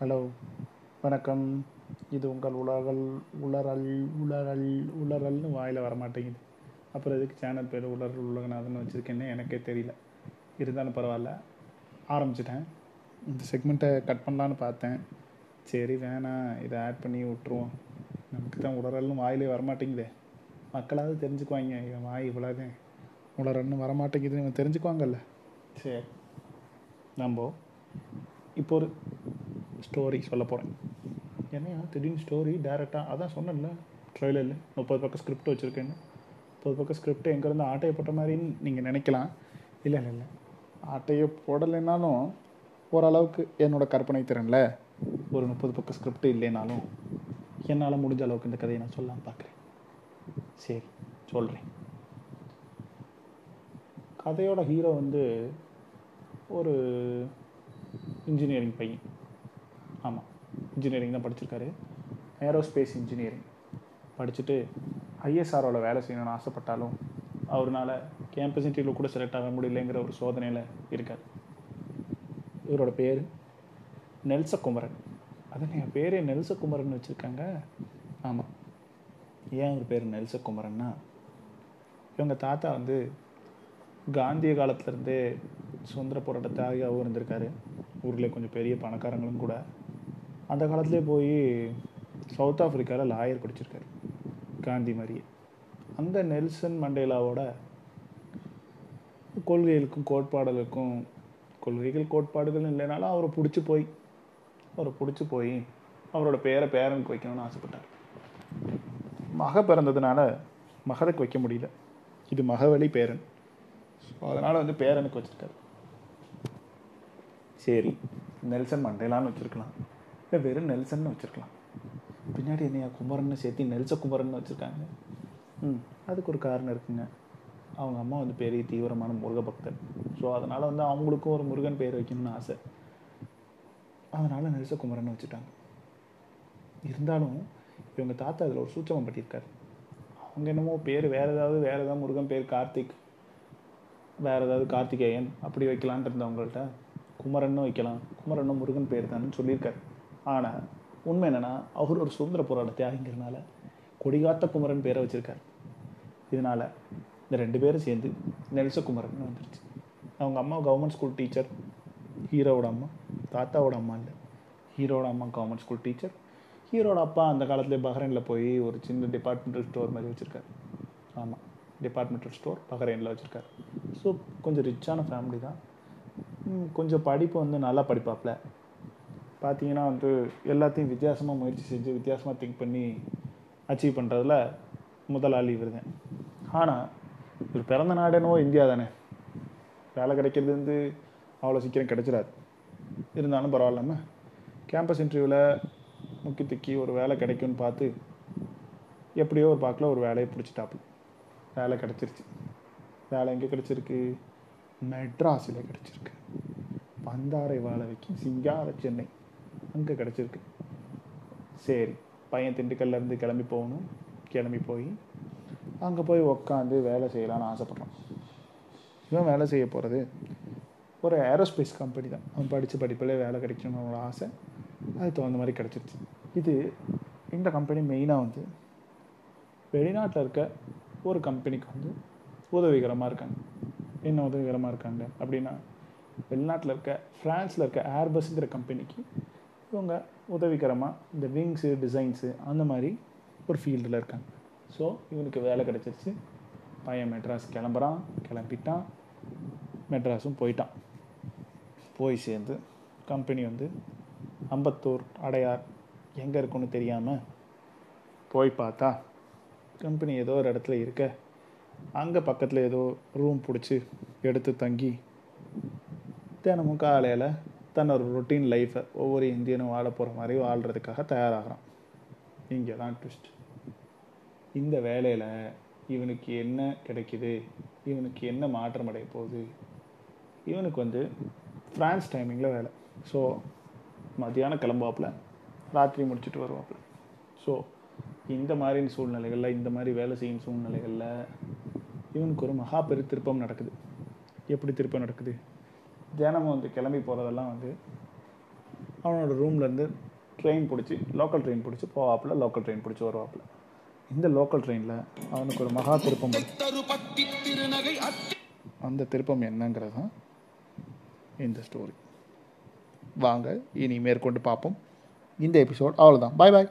Hello வணக்கம். இது உங்கள் உலகல் உளறல் உளறல் உளறல்னு வாயில் வரமாட்டேங்குது. அப்புறம் எதுக்கு சேனல் பேர் உலர் உலகநாதன் வச்சுருக்கேன்னு எனக்கே தெரியல. இருந்தாலும் பரவாயில்ல. ஆரம்பிச்சிட்டேன். இந்த செக்மெண்ட்டை கட் பண்ணலான்னு பார்த்தேன். சரி வேணாம் இதை ஆட் பண்ணி விட்ருவோம் நமக்கு தான் உளறல்னு வாயிலே வரமாட்டேங்குதே. மக்களாவது தெரிஞ்சுக்குவாங்க. இவன் வாய் இவ்வளோதான் உளறல்னு வரமாட்டேங்குதுன்னு இவன் தெரிஞ்சுக்குவாங்கல்ல. சரி நம்ம இப்போ ஒரு ஸ்டோரி சொல்ல போகிறேன் ஏன்னா திடீர்னு ஸ்டோரி டேரெக்டாக அதான் சொன்னேன்ல ட்ரெய்லரில் முப்பது பக்கம் ஸ்கிரிப்ட் வச்சுருக்கேன்னு. முப்பது பக்கம் ஸ்கிரிப்ட் எங்கேருந்து ஆட்டையை போட்ட மாதிரின்னு நீங்கள் நினைக்கலாம். இல்லை இல்லை இல்லை. ஆட்டையை போடலைன்னாலும் ஓரளவுக்கு என்னோடய கற்பனை திறனில் ஒரு முப்பது பக்கம் ஸ்கிரிப்ட் இல்லைனாலும் என்னால் முடிஞ்ச அளவுக்கு இந்த கதையை நான் சொல்லலாம் பார்க்குறேன் சரி சொல்கிறேன் கதையோட ஹீரோ வந்து ஒரு இன்ஜினியரிங் பையன். ஆமாம் இன்ஜினியரிங் தான் படிச்சிருக்காரு. ஏரோஸ்பேஸ் இன்ஜினியரிங் படிச்சுட்டு ஐஎஸ்ஆரோட வேலை செய்யணும்னு ஆசைப்பட்டாலும் அவரால் கேம்பஸ் இன்டர்வியூவில் கூட செலக்ட் ஆக முடியலைங்கிற ஒரு சோதனையில் இருக்கார். இவரோட பேர் நெல்சகுமரன். அதான் என் பேரே நெல்சகுமரன் வச்சுருக்காங்க? ஆமாம் ஏன் அவர் பேர் நெல்சகுமரன்னா இவங்க தாத்தா வந்து காந்திய காலத்துலேருந்தே சுதந்திர போராட்ட தியாகியாகவும் இருந்திருக்காரு. ஊரில் கொஞ்சம் பெரிய பணக்காரங்களும் கூட. அந்த காலத்துலேயே போய் சவுத் ஆஃப்ரிக்காவில் லாயர் படிச்சிருக்காரு காந்தி மாதிரியே. அங்கே நெல்சன் மண்டேலாவோட கொள்கைகளுக்கும் கோட்பாடுகளுக்கும் கொள்கைகள் கோட்பாடுகள் இல்லைனாலும் அவரை பிடிச்சி போய் அவரை பிடிச்சி போய் அவரோட பேரை பேரனுக்கு வைக்கணும்னு ஆசைப்பட்டார். மக பிறந்ததுனால மகதைக்கு வைக்க முடியல. இது மகவழி பேரன். ஸோ அதனால் வந்து பேரனுக்கு வச்சுருக்காரு. சரி நெல்சன் மண்டேலான்னு வச்சுருக்கலாம். இல்லை வெறும் நெல்சன்னு வச்சுருக்கலாம். பின்னாடி என்னையா குமரன்னு சேர்த்து நெல்ச குமரன் வச்சுருக்காங்க. ம் அதுக்கு ஒரு காரணம் இருக்குங்க. அவங்க அம்மா வந்து பெரிய தீவிரமான முருக பக்தன் ஸோ அதனால் வந்து அவங்களுக்கும் ஒரு முருகன் பேர் வைக்கணும்னு ஆசை. அதனால் நெல்சகுமரன் வச்சுட்டாங்க. இருந்தாலும் இவங்க தாத்தா அதில் ஒரு சூச்சகம் பண்ணியிருக்காரு அவங்க என்னமோ பேர் வேறு ஏதாவது வேறு ஏதாவது முருகன் பேர் கார்த்திக் வேறு ஏதாவது கார்த்திகேயன் அப்படி வைக்கலான்ட்டு இருந்தவங்கள்ட்ட குமரன்னு வைக்கலாம். குமரன்னும் முருகன் பேர் தான்னு சொல்லியிருக்காரு. ஆனால் உண்மை என்னென்னா அவர் ஒரு சுதந்திர போராட்ட தியாகிங்கிறனால கொடிகாத்த குமரன் பேரை வச்சுருக்காரு. இதனால் இந்த ரெண்டு பேரும் சேர்ந்து நெல்சகுமரன் வந்துருச்சு. அவங்க அம்மா கவர்மெண்ட் ஸ்கூல் டீச்சர் ஹீரோவோட அம்மா தாத்தாவோட அம்மா இல்லை. ஹீரோட அம்மா கவர்மெண்ட் ஸ்கூல் டீச்சர் ஹீரோட அப்பா அந்த காலத்துலேயே பஹ்ரைனில் போய் ஒரு சின்ன டிபார்ட்மெண்டல் ஸ்டோர் மாதிரி வச்சுருக்காரு. ஆமாம் டிபார்ட்மெண்டல் ஸ்டோர் பஹ்ரைனில் வச்சுருக்காரு. ஸோ கொஞ்சம் ரிச்சான ஃபேமிலி தான். கொஞ்சம் படிப்பு வந்து நல்லா படிப்பாப்ல. பார்த்தீங்கன்னா வந்து எல்லாத்தையும் வித்தியாசமாக முயற்சி செஞ்சு வித்தியாசமாக திங்க் பண்ணி அச்சீவ் பண்ணுறதுல முதலாளி இவர் தான் ஆனால் இவர் பிறந்த நாடு இந்தியா தானே. வேலை கிடைக்கிறது வந்து அவ்வளோ சீக்கிரம் கிடைச்சிடாது இருந்தாலும் பரவாயில்லாம கேம்பஸ் இன்டர்வியூவில் முக்கி திக்கி ஒரு வேலை கிடைக்கும்னு பார்த்து எப்படியோ ஒரு பார்க்கல ஒரு வேலையை பிடிச்சிட்டாப்பு வேலை கிடச்சிருச்சு. வேலை எங்கே கிடச்சிருக்கு? மெட்ராஸில் கிடச்சிருக்கு. பந்தாரை வாழ வைக்கும் சிங்கார சென்னை. அங்கே கிடச்சிருக்கு. சரி பையன் திண்டுக்கல்லேருந்து கிளம்பி போகணும். கிளம்பி போய் அங்கே போய் உக்காந்து வேலை செய்யலான்னு ஆசைப்பட்றான். இவன் வேலை செய்ய போகிறது ஒரு ஏரோஸ்பேஸ் கம்பெனி தான். அவன் படித்த படிப்பில் வேலை கிடைக்கணும்னு ஆசை. அதுக்கு தகுந்த மாதிரி கிடச்சிருச்சு. இது இந்த கம்பெனி மெயினாக வந்து வெளிநாட்டில் இருக்க ஒரு கம்பெனிக்கு வந்து உதவிகரமாக இருக்காங்க. என்ன உதவிகரமாக இருக்காங்க அப்படின்னா வெளிநாட்டில் இருக்க ஃப்ரான்ஸில் இருக்க ஏர்பஸ்ங்கிற கம்பெனிக்கு இவங்க உதவிகரமாக இந்த விங்ஸு டிசைன்ஸு அந்த மாதிரி ஒரு ஃபீல்டில் இருக்காங்க. ஸோ இவனுக்கு வேலை கிடச்சிருச்சு. பையன் மெட்ராஸ் கிளம்புறான் கிளம்பிட்டான். மெட்ராஸும் போயிட்டான். போய் சேர்ந்து கம்பெனி வந்து அம்பத்தூர் அடையார் எங்கே இருக்குன்னு தெரியாமல் போய் பார்த்தா கம்பெனி ஏதோ ஒரு இடத்துல இருக்க. அங்கே பக்கத்தில் ஏதோ ரூம் பிடிச்சி எடுத்து தங்கி தினமும் காலையில் தன்னோட ரொட்டீன் லைஃப்பை ஒவ்வொரு இந்தியனும் வாழ போகிற மாதிரி வாழ்கிறதுக்காக தயாராகிறான். இங்கே தான் ட்விஸ்ட் இந்த வேலையில் இவனுக்கு என்ன கிடைக்குது? இவனுக்கு என்ன மாற்றம் அடைய போகுது? இவனுக்கு வந்து ஃப்ரான்ஸ் டைமிங்கில் வேலை. ஸோ மதியானம் கிளம்புவாப்பில். ராத்திரி முடிச்சுட்டு வருவாப்பில். ஸோ இந்த மாதிரி சூழ்நிலைகளில் இந்த மாதிரி வேலை செய்யும் சூழ்நிலைகளில் இவனுக்கு ஒரு மகா பெரு திருப்பம் நடக்குது. எப்படி திருப்பம் நடக்குது? தினமும் வந்து கிளம்பி போகிறதெல்லாம் வந்து அவனோட ரூம்லேருந்து ட்ரெயின் பிடிச்சி லோக்கல் ட்ரெயின் பிடிச்சி போவாப்பில் லோக்கல் ட்ரெயின் பிடிச்சி வருவாப்புல. இந்த லோக்கல் ட்ரெயினில் அவனுக்கு ஒரு மகா திருப்பம் அந்த திருப்பம் என்னங்கிறது தான் இந்த ஸ்டோரி வாங்க இனி மேற்கொண்டு பார்ப்போம். இந்த எபிசோட் அவ்வளோதான் பாய் பாய்